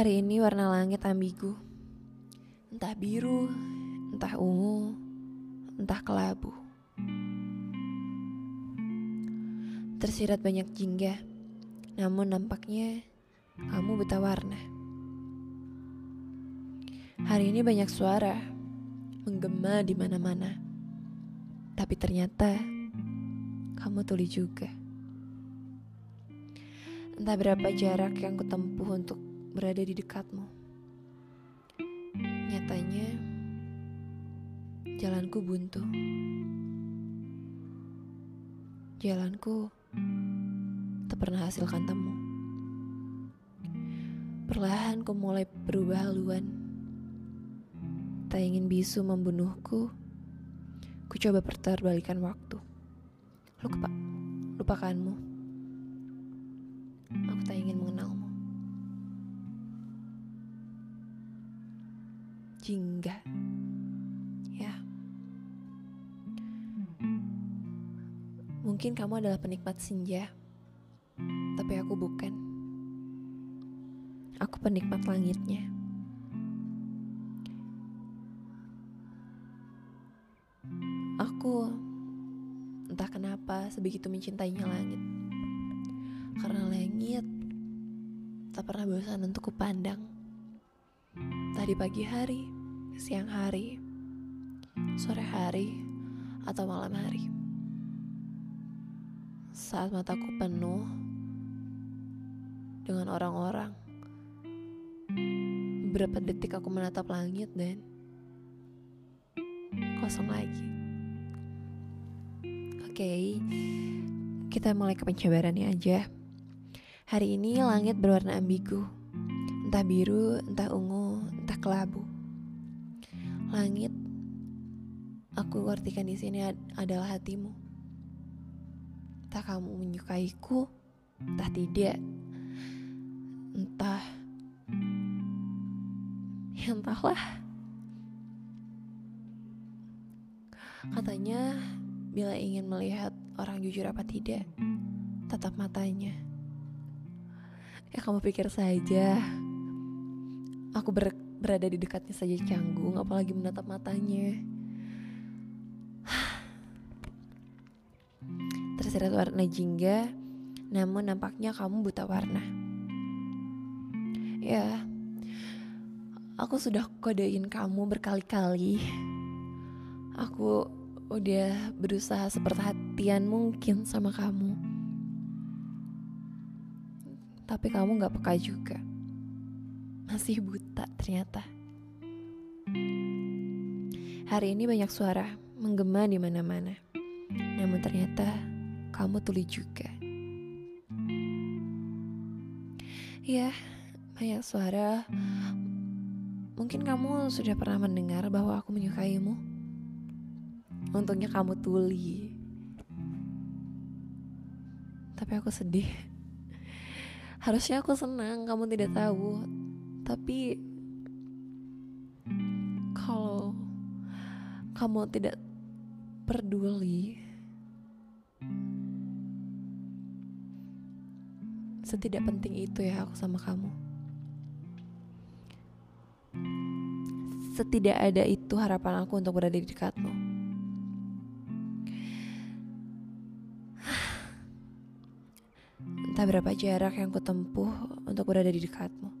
Hari ini warna langit ambigu. Entah biru, entah ungu, entah kelabu. Tersirat banyak jingga, namun nampaknya kamu buta warna. Hari ini banyak suara menggema di mana-mana. Tapi ternyata kamu tuli juga. Entah berapa jarak yang kutempuh untuk berada di dekatmu. Nyatanya, jalanku buntu. Jalanku tak pernah hasilkan temu. Perlahan ku mulai berubah haluan. Tak ingin bisu membunuhku, ku coba perterbalikan waktu. Lupa, lupakanmu. Jingga. Ya. Mungkin kamu adalah penikmat senja. Tapi aku bukan. Aku penikmat langitnya. Aku entah kenapa sebegitu mencintainya langit. Karena langit tak pernah bosan untuk kupandang. Tadi pagi hari, siang hari, sore hari, atau malam hari. Saat mataku penuh dengan orang-orang, beberapa detik aku menatap langit dan kosong lagi. Oke, kita mulai ke pencabarannya aja. Hari ini langit berwarna ambigu, entah biru, entah ungu, kelabu. Langit, aku artikan di sini ad- adalah hatimu. Entah kamu menyukaiku, entah tidak, entah, ya entahlah. Katanya, bila ingin melihat orang jujur apa tidak, tatap matanya. Ya kamu pikir saja, aku ber- berada di dekatnya saja canggung, apalagi menatap matanya. Tersirat warna jingga, namun nampaknya kamu buta warna. Ya, aku sudah kodein kamu berkali-kali. Aku udah berusaha seperhatian mungkin sama kamu. Tapi kamu gak peka juga. Masih buta ternyata. Hari ini banyak suara menggema di mana-mana. Namun ternyata kamu tuli juga. Ya, banyak suara. Mungkin kamu sudah pernah mendengar bahwa aku menyukaimu. Untungnya kamu tuli. Tapi aku sedih. Harusnya aku senang kamu tidak tahu. Tapi kalau kamu tidak peduli, setidak penting itu ya aku sama kamu. Setidak ada itu harapan aku untuk berada di dekatmu. Entah berapa jarak yang kutempuh untuk berada di dekatmu.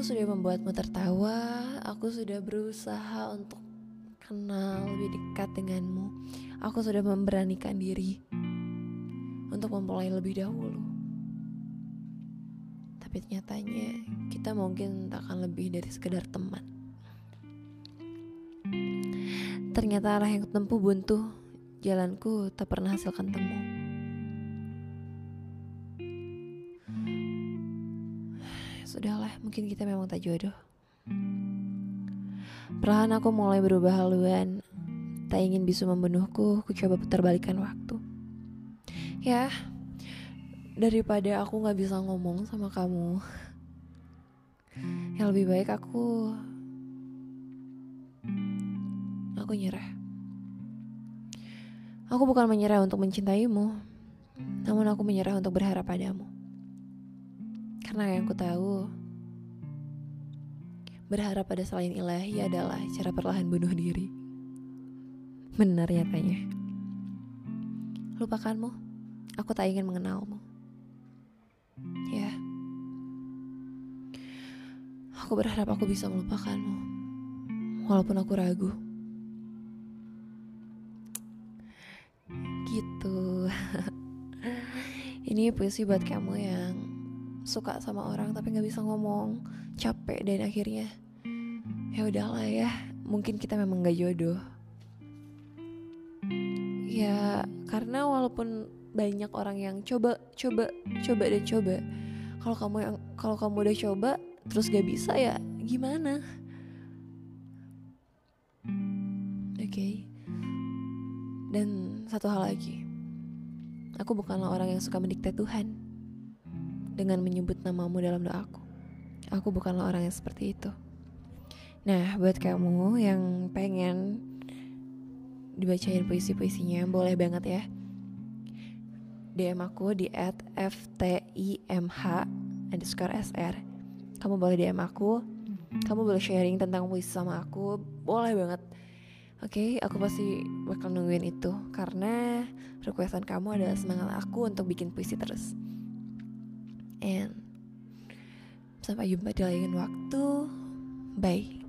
Aku sudah membuatmu tertawa, aku sudah berusaha untuk kenal lebih dekat denganmu. Aku sudah memberanikan diri untuk memulai lebih dahulu. Tapi nyatanya kita mungkin tak akan lebih dari sekedar teman. Ternyata arah yang kutempuh buntu, jalanku tak pernah hasilkan temu. Mungkin kita memang tak jodoh. Perlahan aku mulai berubah haluan. Tak ingin bisu membunuhku, ku coba putar balikan waktu. Ya, daripada aku gak bisa ngomong sama kamu, yang lebih baik aku aku nyerah. Aku bukan menyerah untuk mencintaimu, namun aku menyerah untuk berharap padamu. Karena yang ku tahu berharap pada selain ilahi adalah cara perlahan bunuh diri. Benar nyatanya. Lupakanmu, aku tak ingin mengenalmu. Ya, aku berharap aku bisa melupakanmu, walaupun aku ragu. Gitu. Ini puisi buat kamu yang suka sama orang tapi nggak bisa ngomong capek dan akhirnya ya udahlah ya mungkin kita memang gak jodoh. Ya karena walaupun banyak orang yang coba coba coba dan coba kalau kamu yang kalau kamu udah coba terus gak bisa ya gimana? Oke. Okay. dan satu hal lagi aku bukanlah orang yang suka mendikte Tuhan dengan menyebut namamu dalam doaku Aku bukanlah orang yang seperti itu. Nah, buat kamu yang pengen dibacain puisi-puisinya, boleh banget ya. DM aku di at ftimh underscore sr. Kamu boleh DM aku, kamu boleh sharing tentang puisi sama aku, boleh banget. Oke, okay, aku pasti bakal nungguin itu karena requestan kamu adalah semangat aku untuk bikin puisi terus. And Sampai jumpa di lain waktu. Bye.